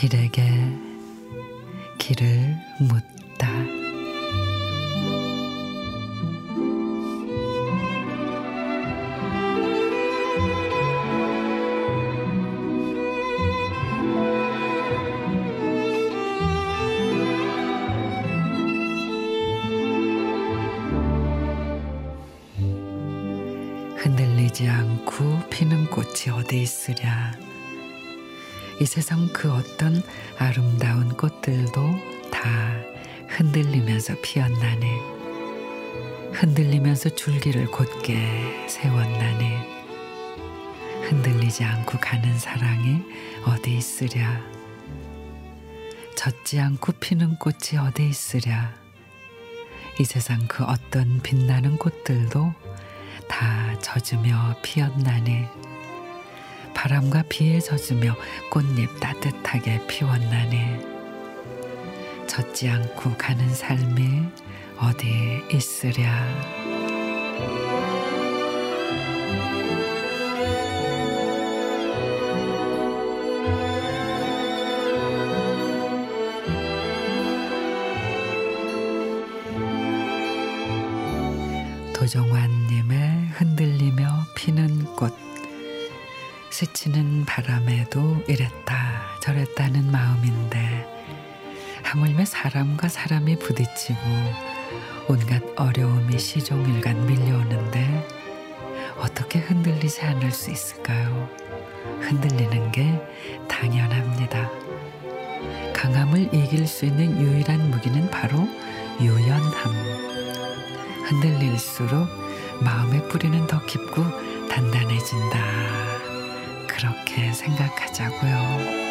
길에게 길을 묻다. 흔들리지 않고 피는 꽃이 어디 있으랴. 이 세상 그 어떤 아름다운 꽃들도 다 흔들리면서 피었나니 흔들리면서 줄기를 곧게 세웠나니 흔들리지 않고 가는 사랑이 어디 있으랴 젖지 않고 피는 꽃이 어디 있으랴 이 세상 그 어떤 빛나는 꽃들도 다 젖으며 피었나니. 바람과 비에 젖으며 꽃잎 따뜻하게 피웠나니. 젖지 않고 가는 삶이 어디 있으랴 도정환님의 흔들리며 피는 꽃 스치는 바람에도 이랬다 저랬다는 마음인데 하물며 사람과 사람이 부딪히고 온갖 어려움이 시종일관 밀려오는데 어떻게 흔들리지 않을 수 있을까요? 흔들리는 게 당연합니다. 강함을 이길 수 있는 유일한 무기는 바로 유연함. 흔들릴수록 마음의 뿌리는 더 깊고 단단해진다. 그렇게 생각하자고요.